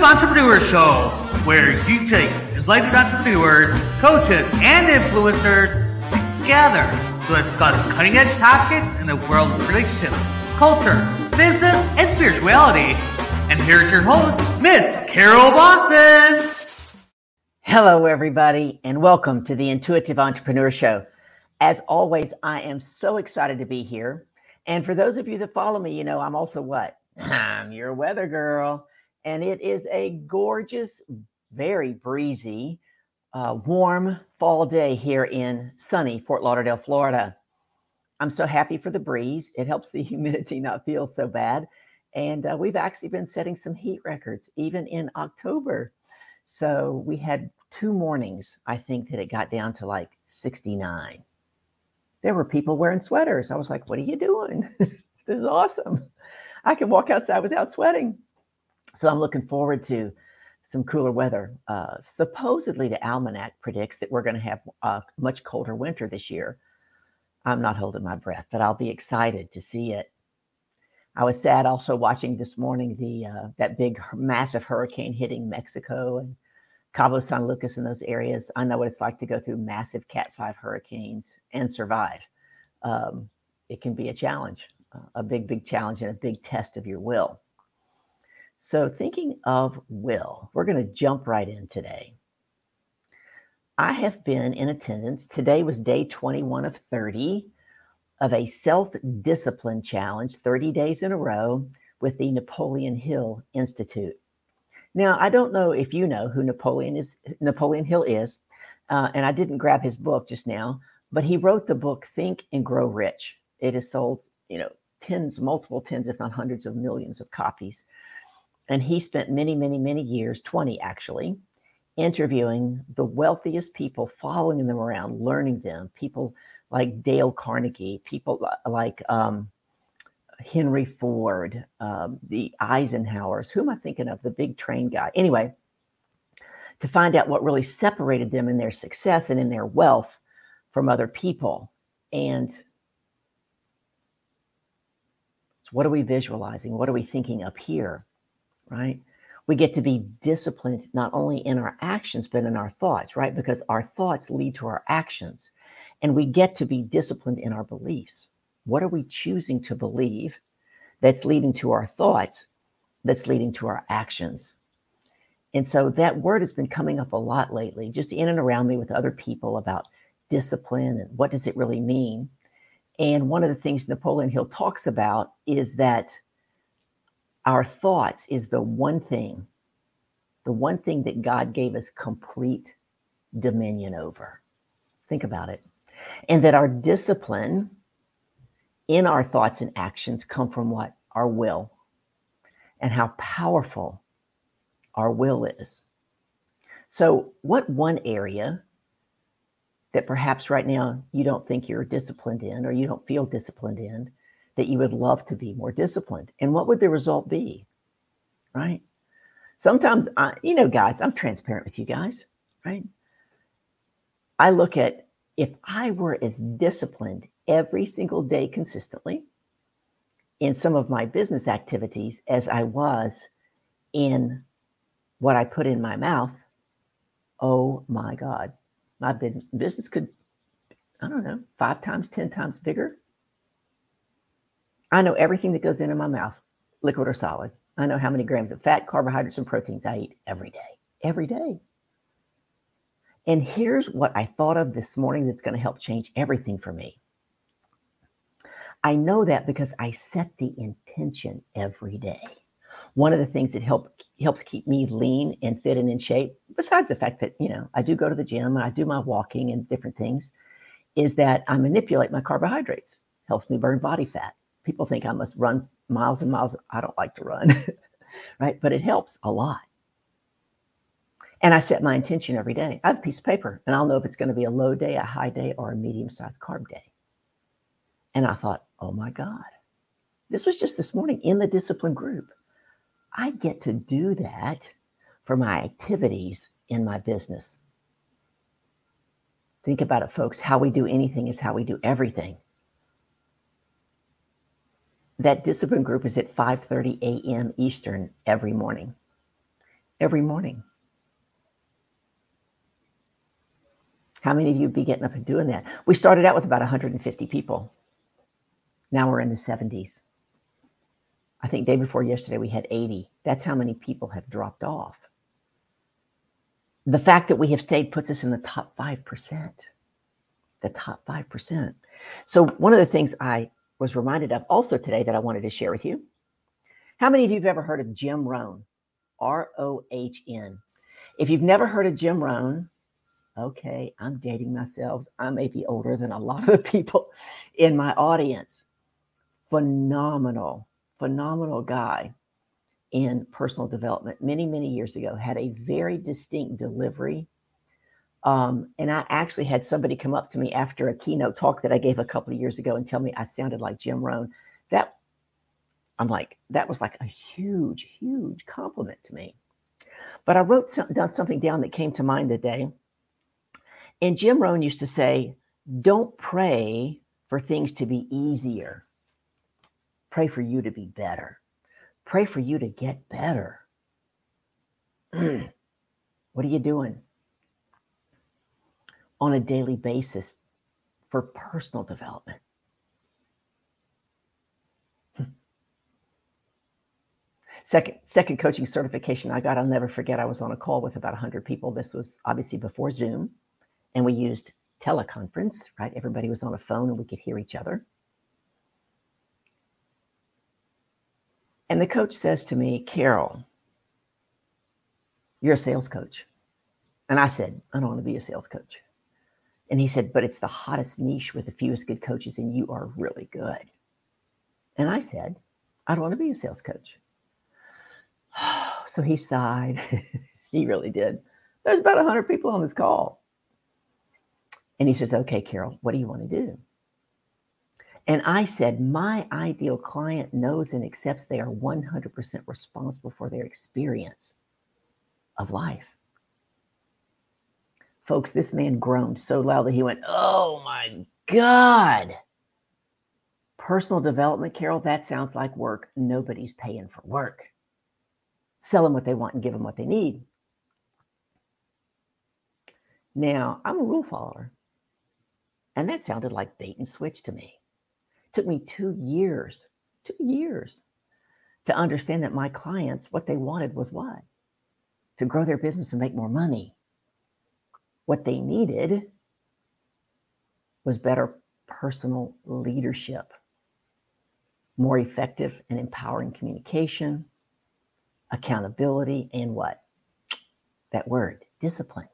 Intuitive Entrepreneur Show, where you take enlightened entrepreneurs, coaches, and influencers together to discuss cutting edge topics in the world of relationships, culture, business, and spirituality. And here's your host, Miss Carol Boston. Hello, everybody, and welcome to the Intuitive Entrepreneur Show. As always, I am so excited to be here. And for those of you that follow me, you know I'm also what? I'm your weather girl. And it is a gorgeous, very breezy, uh, warm fall day here in sunny Fort Lauderdale, Florida. I'm so happy for the breeze. It helps the humidity not feel so bad. And uh, we've actually been setting some heat records, even in October. So we had two mornings, I think that it got down to like 69. There were people wearing sweaters. I was like, what are you doing? this is awesome. I can walk outside without sweating. So I'm looking forward to some cooler weather. Uh, supposedly, the almanac predicts that we're going to have a much colder winter this year. I'm not holding my breath, but I'll be excited to see it. I was sad also watching this morning the uh, that big massive hurricane hitting Mexico and Cabo San Lucas in those areas. I know what it's like to go through massive Cat 5 hurricanes and survive. Um, it can be a challenge, a big, big challenge and a big test of your will. So, thinking of will, we're going to jump right in today. I have been in attendance. Today was day 21 of 30 of a self discipline challenge, 30 days in a row with the Napoleon Hill Institute. Now, I don't know if you know who Napoleon is. Napoleon Hill is, uh, and I didn't grab his book just now, but he wrote the book Think and Grow Rich. It has sold, you know, tens, multiple tens, if not hundreds of millions of copies. And he spent many, many, many years, 20 actually, interviewing the wealthiest people, following them around, learning them, people like Dale Carnegie, people like um, Henry Ford, um, the Eisenhowers. Who am I thinking of? The big train guy. Anyway, to find out what really separated them in their success and in their wealth from other people. And so what are we visualizing? What are we thinking up here? Right? We get to be disciplined not only in our actions, but in our thoughts, right? Because our thoughts lead to our actions. And we get to be disciplined in our beliefs. What are we choosing to believe that's leading to our thoughts, that's leading to our actions? And so that word has been coming up a lot lately, just in and around me with other people about discipline and what does it really mean. And one of the things Napoleon Hill talks about is that our thoughts is the one thing, the one thing that God gave us complete dominion over. Think about it. And that our discipline in our thoughts and actions come from what? Our will and how powerful our will is. So, what one area that perhaps right now you don't think you're disciplined in or you don't feel disciplined in that you would love to be more disciplined? And what would the result be? Right? Sometimes, I, you know, guys, I'm transparent with you guys, right? I look at if I were as disciplined every single day consistently in some of my business activities as I was in what I put in my mouth, oh my God, my business could, I don't know, five times, 10 times bigger. I know everything that goes into my mouth, liquid or solid. I know how many grams of fat, carbohydrates, and proteins I eat every day, every day. And here's what I thought of this morning that's going to help change everything for me. I know that because I set the intention every day. One of the things that help helps keep me lean and fit and in shape, besides the fact that, you know, I do go to the gym and I do my walking and different things, is that I manipulate my carbohydrates. Helps me burn body fat. People think I must run miles and miles. I don't like to run, right? But it helps a lot. And I set my intention every day. I have a piece of paper and I'll know if it's going to be a low day, a high day, or a medium sized carb day. And I thought, oh my God, this was just this morning in the discipline group. I get to do that for my activities in my business. Think about it, folks. How we do anything is how we do everything. That discipline group is at 5:30 a.m. Eastern every morning. every morning. How many of you be getting up and doing that? We started out with about 150 people. Now we're in the 70s. I think day before yesterday we had 80. That's how many people have dropped off. The fact that we have stayed puts us in the top 5%. The top 5%. So, one of the things I was reminded of also today that I wanted to share with you. How many of you have ever heard of Jim Rohn? R O H N. If you've never heard of Jim Rohn, okay, I'm dating myself. I may be older than a lot of the people in my audience. Phenomenal, phenomenal guy in personal development many, many years ago, had a very distinct delivery. Um, and I actually had somebody come up to me after a keynote talk that I gave a couple of years ago and tell me I sounded like Jim Rohn. That I'm like, that was like a huge, huge compliment to me. But I wrote some, done something down that came to mind today. And Jim Rohn used to say, don't pray for things to be easier. Pray for you to be better. Pray for you to get better. what are you doing on a daily basis for personal development? Hmm. Second, second coaching certification I got, I'll never forget. I was on a call with about 100 people. This was obviously before Zoom, and we used teleconference, right? Everybody was on a phone and we could hear each other. And the coach says to me, Carol, you're a sales coach. And I said, I don't want to be a sales coach. And he said, but it's the hottest niche with the fewest good coaches, and you are really good. And I said, I don't want to be a sales coach. so he sighed. he really did. There's about 100 people on this call. And he says, Okay, Carol, what do you want to do? And I said, My ideal client knows and accepts they are 100% responsible for their experience of life. Folks, this man groaned so loud that he went, Oh my God. Personal development, Carol, that sounds like work. Nobody's paying for work sell them what they want and give them what they need. Now, I'm a rule follower. And that sounded like bait and switch to me. It took me two years, two years to understand that my clients, what they wanted was what? To grow their business and make more money. What they needed was better personal leadership, more effective and empowering communication, accountability, and what? That word, discipline.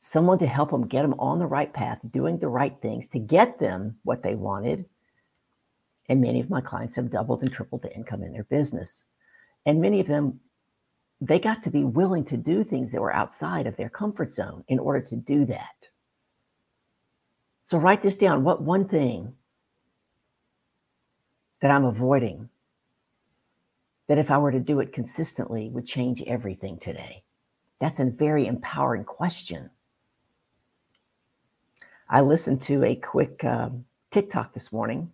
Someone to help them get them on the right path, doing the right things to get them what they wanted. And many of my clients have doubled and tripled the income in their business. And many of them, they got to be willing to do things that were outside of their comfort zone in order to do that. So write this down. What one thing that I'm avoiding that if I were to do it consistently would change everything today? That's a very empowering question. I listened to a quick uh, TikTok this morning,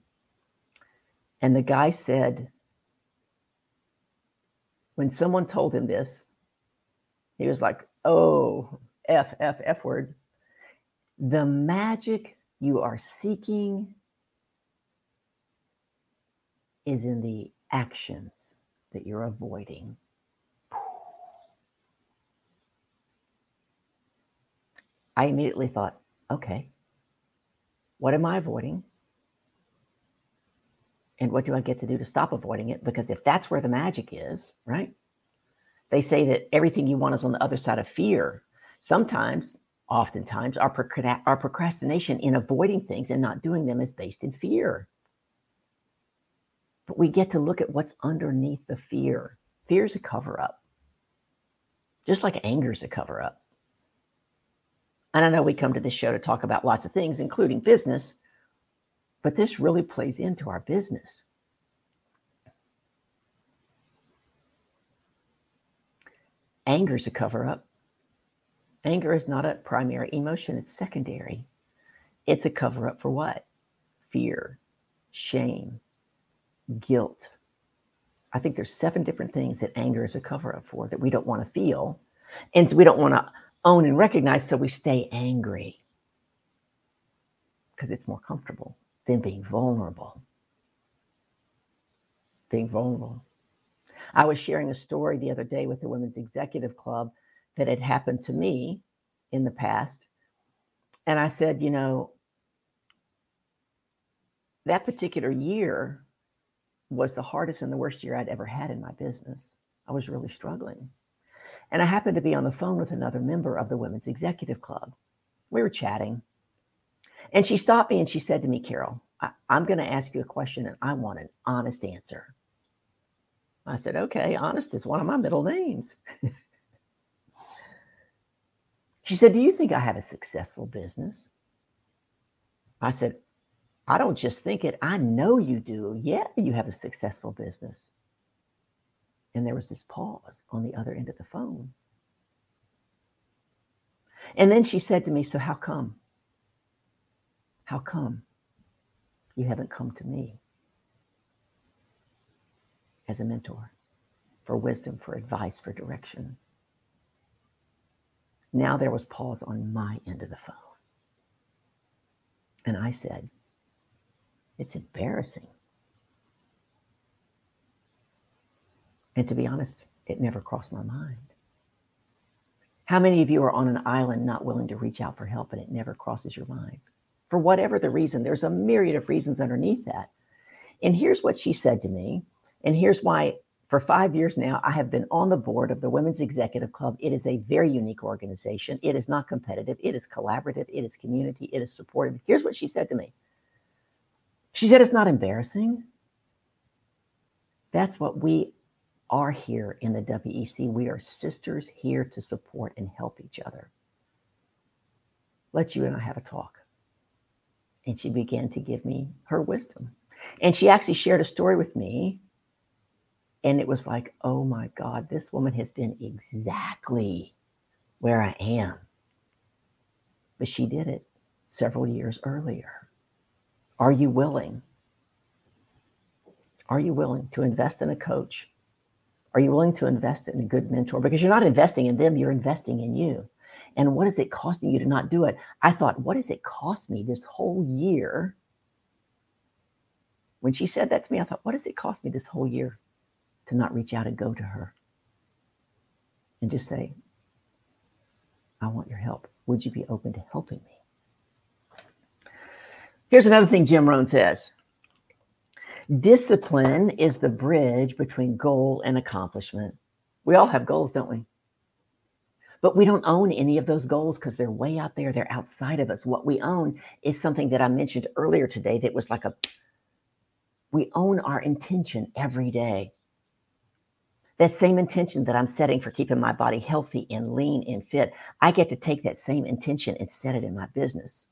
and the guy said, when someone told him this, he was like, oh, F, F, F word. The magic you are seeking is in the actions that you're avoiding. I immediately thought, okay, what am I avoiding? And what do I get to do to stop avoiding it? Because if that's where the magic is, right? They say that everything you want is on the other side of fear. Sometimes, oftentimes, our, our procrastination in avoiding things and not doing them is based in fear. But we get to look at what's underneath the fear. Fear is a cover up, just like anger is a cover up. And I know we come to this show to talk about lots of things, including business, but this really plays into our business. Anger is a cover up. Anger is not a primary emotion, it's secondary. It's a cover up for what? Fear, shame, guilt, I think there's seven different things that anger is a cover up for that we don't want to feel and we don't want to own and recognize, so we stay angry because it's more comfortable than being vulnerable. Being vulnerable. I was sharing a story the other day with the Women's Executive Club that had happened to me in the past. And I said, you know, that particular year was the hardest and the worst year I'd ever had in my business. I was really struggling. And I happened to be on the phone with another member of the Women's Executive Club. We were chatting. And she stopped me and she said to me, Carol, I, am going to ask you a question and I want an honest answer. I said, okay, honest is one of my middle names. she said, Do you think I have a successful business? I said, I don't just think it, I know you do. Yeah, you have a successful business. And there was this pause on the other end of the phone. And then she said to me, So how come? How come you haven't come to me as a mentor for wisdom, for advice, for direction? Now there was pause on my end of the phone. And I said, It's embarrassing. And to be honest, it never crossed my mind. How many of you are on an island not willing to reach out for help and it never crosses your mind? For whatever the reason, there's a myriad of reasons underneath that. And here's what she said to me. And here's why for five years now, I have been on the board of the Women's Executive Club. It is a very unique organization. It is not competitive, it is collaborative, it is community, it is supportive. Here's what she said to me She said, It's not embarrassing. That's what we are here in the WEC. We are sisters here to support and help each other. Let's you and I have a talk. And she began to give me her wisdom. And she actually shared a story with me. And it was like, oh my God, this woman has been exactly where I am. But she did it several years earlier. Are you willing? Are you willing to invest in a coach are you willing to invest in a good mentor? Because you're not investing in them, you're investing in you. And what is it costing you to not do it? I thought, what does it cost me this whole year? When she said that to me, I thought, what does it cost me this whole year to not reach out and go to her and just say, I want your help. Would you be open to helping me? Here's another thing Jim Rohn says Discipline is the bridge between goal and accomplishment. We all have goals, don't we? But we don't own any of those goals because they're way out there. They're outside of us. What we own is something that I mentioned earlier today that was like a, we own our intention every day. That same intention that I'm setting for keeping my body healthy and lean and fit, I get to take that same intention and set it in my business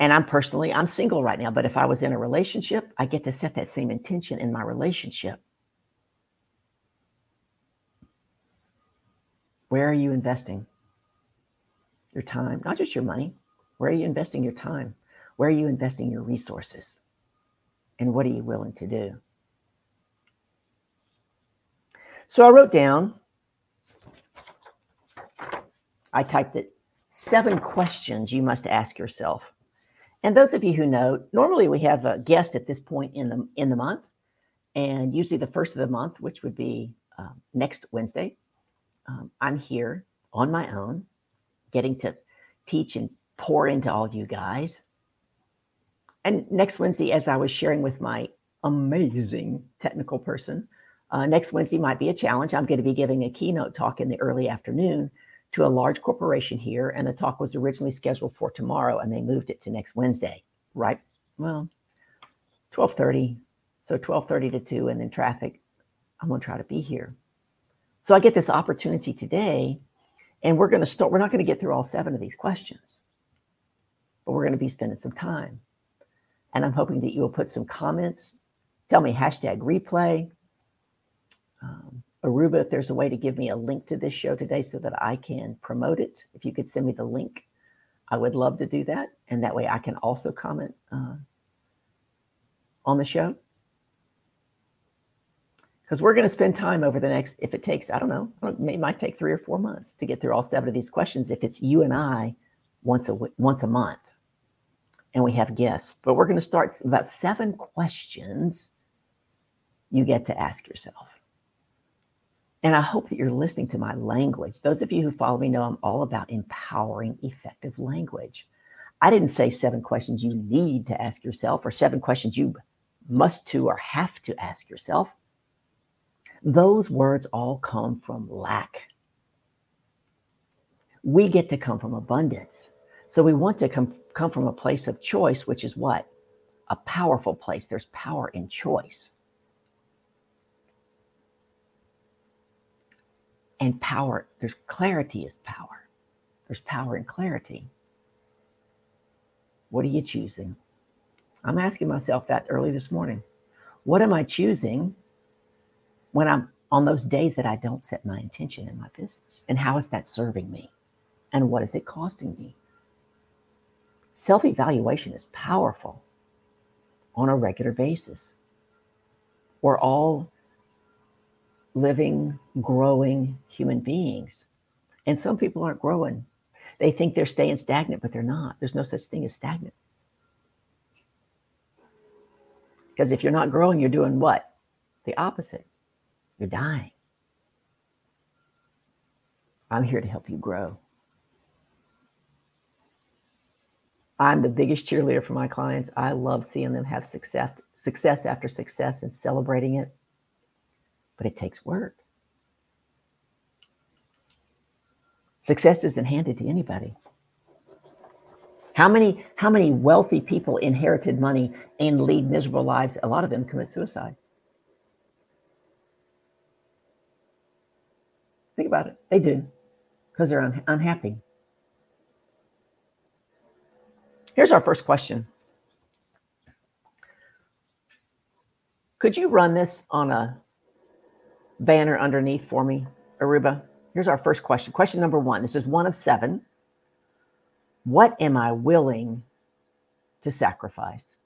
and I'm personally, I'm single right now, but if I was in a relationship, I get to set that same intention in my relationship. Where are you investing your time? Not just your money. Where are you investing your time? Where are you investing your resources? And what are you willing to do? So I wrote down, I typed it seven questions you must ask yourself and those of you who know, normally we have a guest at this point in the in the month, and usually the first of the month, which would be uh, next Wednesday, um, I'm here on my own, getting to teach and pour into all you guys. And next Wednesday, as I was sharing with my amazing technical person, uh, next Wednesday might be a challenge. I'm going to be giving a keynote talk in the early afternoon to a large corporation here, and the talk was originally scheduled for tomorrow, and they moved it to next Wednesday. Right? Well, twelve thirty. So twelve thirty to two, and then traffic. I'm going to try to be here. So I get this opportunity today, and we're going to start. We're not going to get through all seven of these questions, but we're going to be spending some time. And I'm hoping that you will put some comments. Tell me hashtag replay. Um, Aruba, if there's a way to give me a link to this show today so that I can promote it, if you could send me the link, I would love to do that. And that way I can also comment uh, on the show. Because we're going to spend time over the next, if it takes, I don't know, it might take three or four months to get through all seven of these questions. If it's you and I once a once a month, and we have guests, but we're going to start about seven questions you get to ask yourself. And I hope that you're listening to my language. Those of you who follow me know I'm all about empowering effective language. I didn't say seven questions you need to ask yourself or seven questions you must to or have to ask yourself. Those words all come from lack. We get to come from abundance. So we want to come, come from a place of choice, which is what? A powerful place. There's power in choice. And power, there's clarity is power. There's power in clarity. What are you choosing? I'm asking myself that early this morning. What am I choosing when I'm on those days that I don't set my intention in my business? And how is that serving me? And what is it costing me? Self evaluation is powerful on a regular basis. We're all living, growing human beings. And some people aren't growing. They think they're staying stagnant, but they're not. There's no such thing as stagnant. Because if you're not growing, you're doing what? The opposite. You're dying. I'm here to help you grow. I'm the biggest cheerleader for my clients. I love seeing them have success, success after success and celebrating it but it takes work. Success isn't handed to anybody. How many, how many wealthy people inherited money and lead miserable lives? A lot of them commit suicide. About it. They do because they're un- unhappy. Here's our first question Could you run this on a banner underneath for me, Aruba? Here's our first question. Question number one. This is one of seven. What am I willing to sacrifice?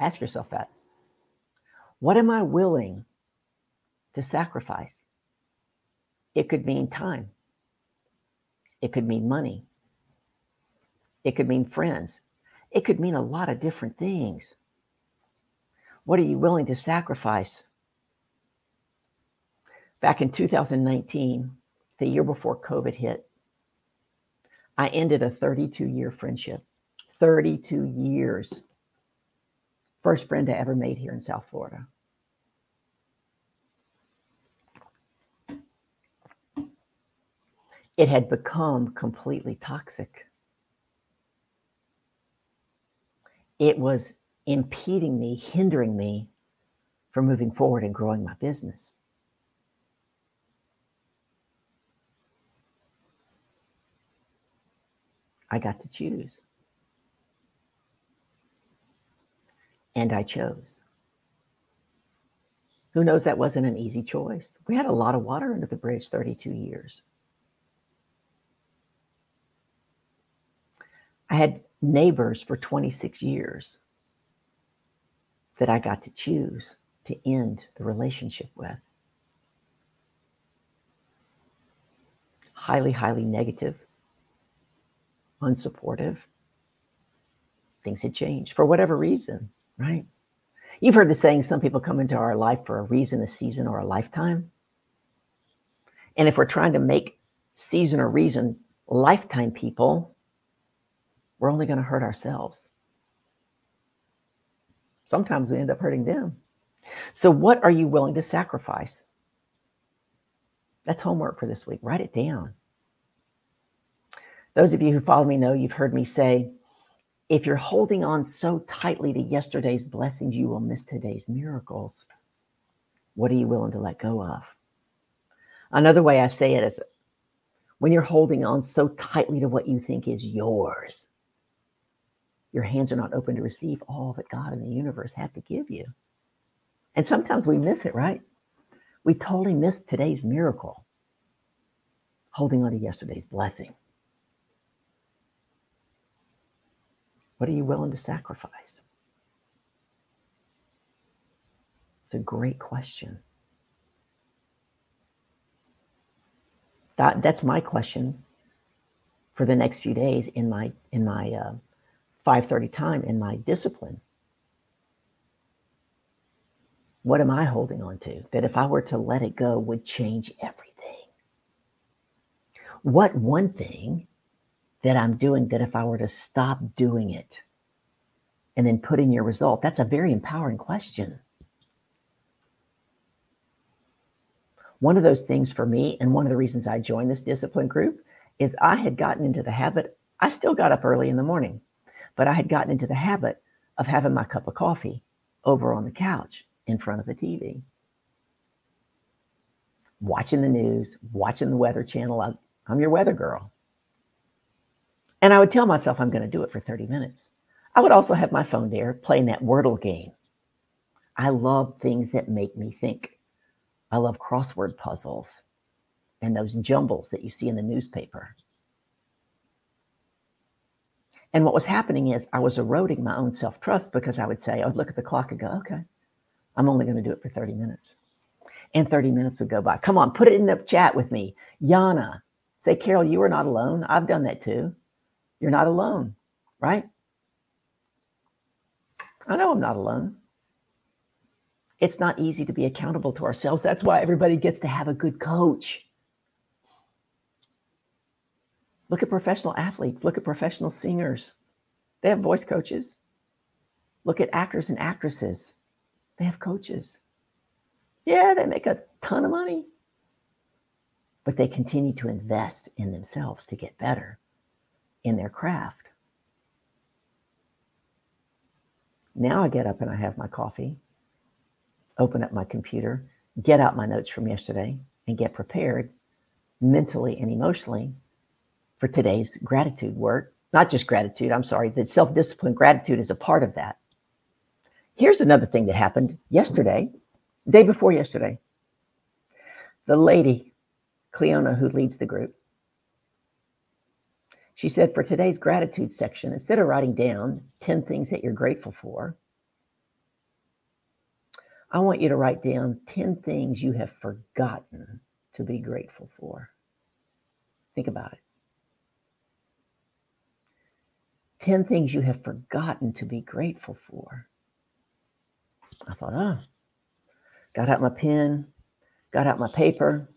Ask yourself that. What am I willing to sacrifice? It could mean time. It could mean money. It could mean friends. It could mean a lot of different things. What are you willing to sacrifice? Back in 2019, the year before COVID hit, I ended a 32 year friendship. 32 years. First friend I ever made here in South Florida. It had become completely toxic. It was impeding me, hindering me from moving forward and growing my business. I got to choose. And I chose. Who knows that wasn't an easy choice? We had a lot of water under the bridge 32 years. I had neighbors for 26 years that I got to choose to end the relationship with. Highly, highly negative, unsupportive. Things had changed for whatever reason, right? You've heard the saying some people come into our life for a reason, a season, or a lifetime. And if we're trying to make season or reason lifetime people, we're only going to hurt ourselves sometimes we end up hurting them. So, what are you willing to sacrifice? That's homework for this week. Write it down. Those of you who follow me know you've heard me say, if you're holding on so tightly to yesterday's blessings, you will miss today's miracles. What are you willing to let go of? Another way I say it is when you're holding on so tightly to what you think is yours, your hands are not open to receive all that God and the universe have to give you. And sometimes we miss it, right? We totally miss today's miracle, holding on to yesterday's blessing. What are you willing to sacrifice? It's a great question. That, that's my question for the next few days in my in my uh, 5:30 time in my discipline. What am I holding on to that if I were to let it go would change everything? What one thing that I'm doing that if I were to stop doing it and then put in your result, that's a very empowering question. One of those things for me, and one of the reasons I joined this discipline group, is I had gotten into the habit, I still got up early in the morning, but I had gotten into the habit of having my cup of coffee over on the couch in front of the TV, watching the news, watching the Weather Channel. I'm your weather girl. And I would tell myself I'm going to do it for 30 minutes. I would also have my phone there playing that Wordle game. I love things that make me think. I love crossword puzzles and those jumbles that you see in the newspaper. And what was happening is I was eroding my own self trust because I would say, I would look at the clock and go, okay, I'm only going to do it for 30 minutes. And 30 minutes would go by. Come on, put it in the chat with me. Yana, say, Carol, you are not alone. I've done that too. You're not alone, right? I know I'm not alone. It's not easy to be accountable to ourselves. That's why everybody gets to have a good coach. Look at professional athletes, look at professional singers. They have voice coaches. Look at actors and actresses. They have coaches. Yeah, they make a ton of money, but they continue to invest in themselves to get better in their craft. Now I get up and I have my coffee open up my computer, get out my notes from yesterday, and get prepared mentally and emotionally for today's gratitude work. Not just gratitude, I'm sorry, that self discipline gratitude is a part of that. Here's another thing that happened yesterday, day before yesterday. The lady, Cleona, who leads the group, she said for today's gratitude section, instead of writing down 10 things that you're grateful for, I want you to write down 10 things you have forgotten to be grateful for. Think about it. 10 things you have forgotten to be grateful for. I thought, oh, got out my pen, got out my paper,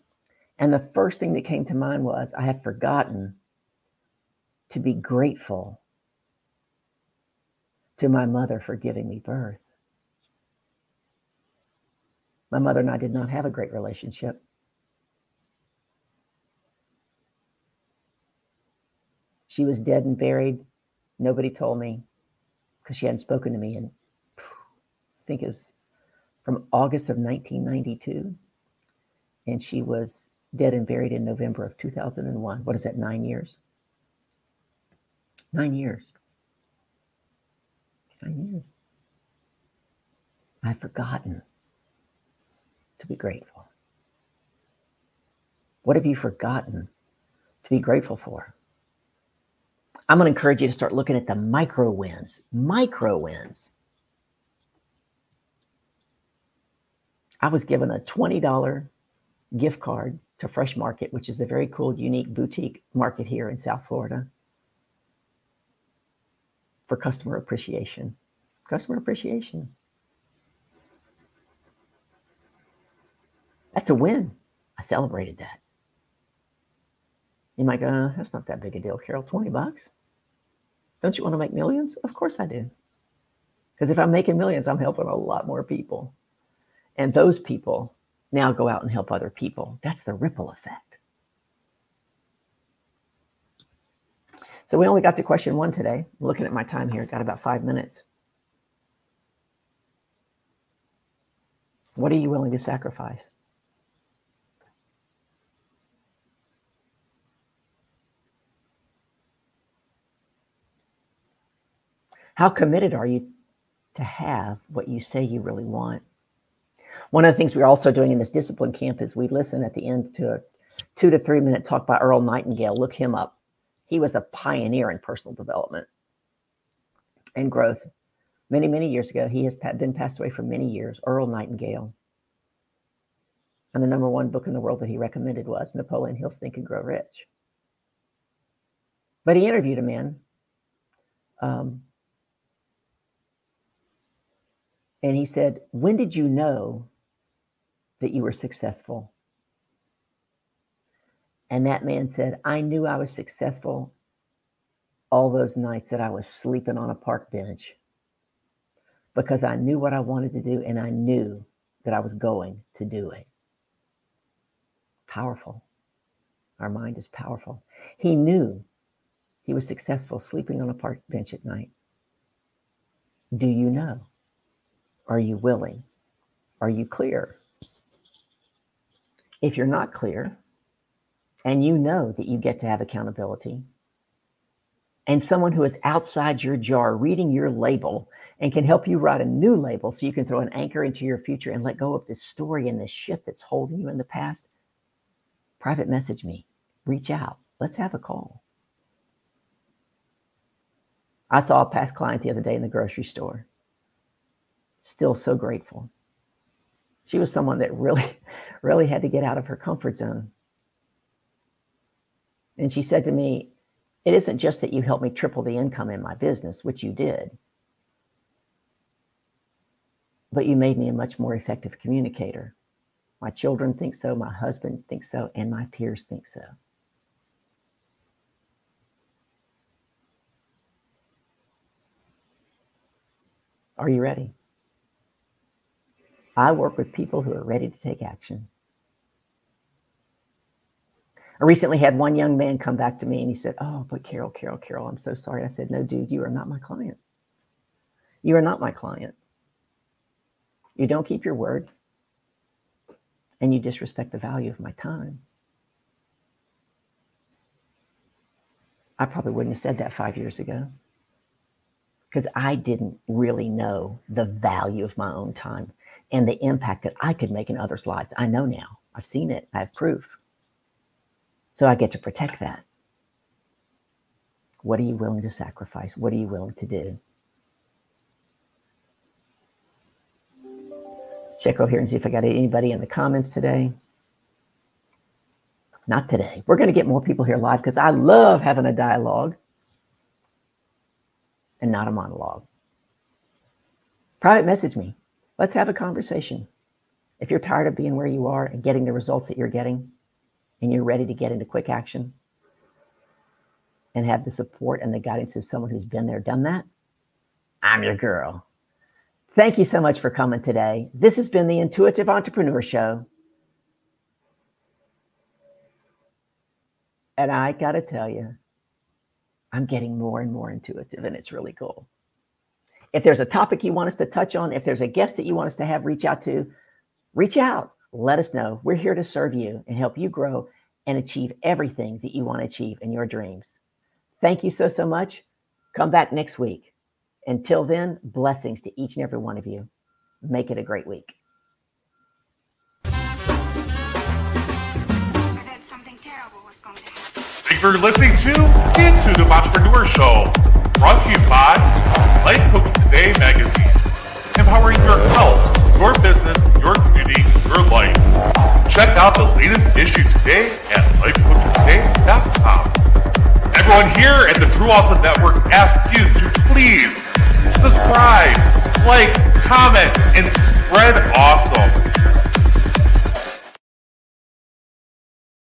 and the first thing that came to mind was I have forgotten to be grateful to my mother for giving me birth. My mother and I did not have a great relationship. She was dead and buried. Nobody told me because she hadn't spoken to me in, I think it's from August of 1992. And she was dead and buried in November of 2001. What is that, nine years? Nine years. Nine years. I've forgotten to be grateful? What have you forgotten to be grateful for? I'm going to encourage you to start looking at the micro wins. Micro wins. I was given a $20 gift card to Fresh Market, which is a very cool, unique boutique market here in South Florida for customer appreciation. Customer appreciation. That's a win. I celebrated that. You might go, uh, that's not that big a deal, Carol. 20 bucks? Don't you want to make millions? Of course I do. Because if I'm making millions, I'm helping a lot more people. And those people now go out and help other people. That's the ripple effect. So we only got to question one today. Looking at my time here, got about five minutes. What are you willing to sacrifice? How committed are you to have what you say you really want? One of the things we're also doing in this discipline camp is we listen at the end to a two to three minute talk by Earl Nightingale. Look him up. He was a pioneer in personal development and growth. many, many years ago. He has been passed away for many years, Earl Nightingale. And the number one book in the world that he recommended was Napoleon Hill's Think and Grow Rich. But he interviewed a man. Um, and he said, When did you know that you were successful? And that man said, I knew I was successful all those nights that I was sleeping on a park bench because I knew what I wanted to do and I knew that I was going to do it. Powerful. Our mind is powerful. He knew he was successful sleeping on a park bench at night. Do you know? Are you willing? Are you clear? If you're not clear and you know that you get to have accountability, and someone who is outside your jar reading your label and can help you write a new label so you can throw an anchor into your future and let go of this story and this shit that's holding you in the past, private message me, reach out, let's have a call. I saw a past client the other day in the grocery store. Still so grateful. She was someone that really, really had to get out of her comfort zone. And she said to me, It isn't just that you helped me triple the income in my business, which you did, but you made me a much more effective communicator. My children think so, my husband thinks so, and my peers think so. Are you ready? I work with people who are ready to take action. I recently had one young man come back to me and he said, Oh, but Carol, Carol, Carol, I'm so sorry. I said, No, dude, you are not my client. You are not my client. You don't keep your word and you disrespect the value of my time. I probably wouldn't have said that five years ago because I didn't really know the value of my own time and the impact that I could make in others' lives. I know now. I've seen it. I have proof. So I get to protect that. What are you willing to sacrifice? What are you willing to do? Check over here and see if I got anybody in the comments today. Not today. We're going to get more people here live because I love having a dialogue and not a monologue. Private message me. Let's have a conversation. If you're tired of being where you are and getting the results that you're getting, and you're ready to get into quick action and have the support and the guidance of someone who's been there, done that, I'm your girl. Thank you so much for coming today. This has been the Intuitive Entrepreneur Show. And I got to tell you, I'm getting more and more intuitive, and it's really cool. If there's a topic you want us to touch on, if there's a guest that you want us to have reach out to, reach out. Let us know. We're here to serve you and help you grow and achieve everything that you want to achieve in your dreams. Thank you so, so much. Come back next week. Until then, blessings to each and every one of you. Make it a great week. Thank you for listening to Intuitive Entrepreneur Show, brought to you by Life Coach Today magazine, empowering your health, your business, your community, your life. Check out the latest issue today at lifecoachtoday.com. Everyone here at the True Awesome Network asks you to please subscribe, like, comment, and spread awesome.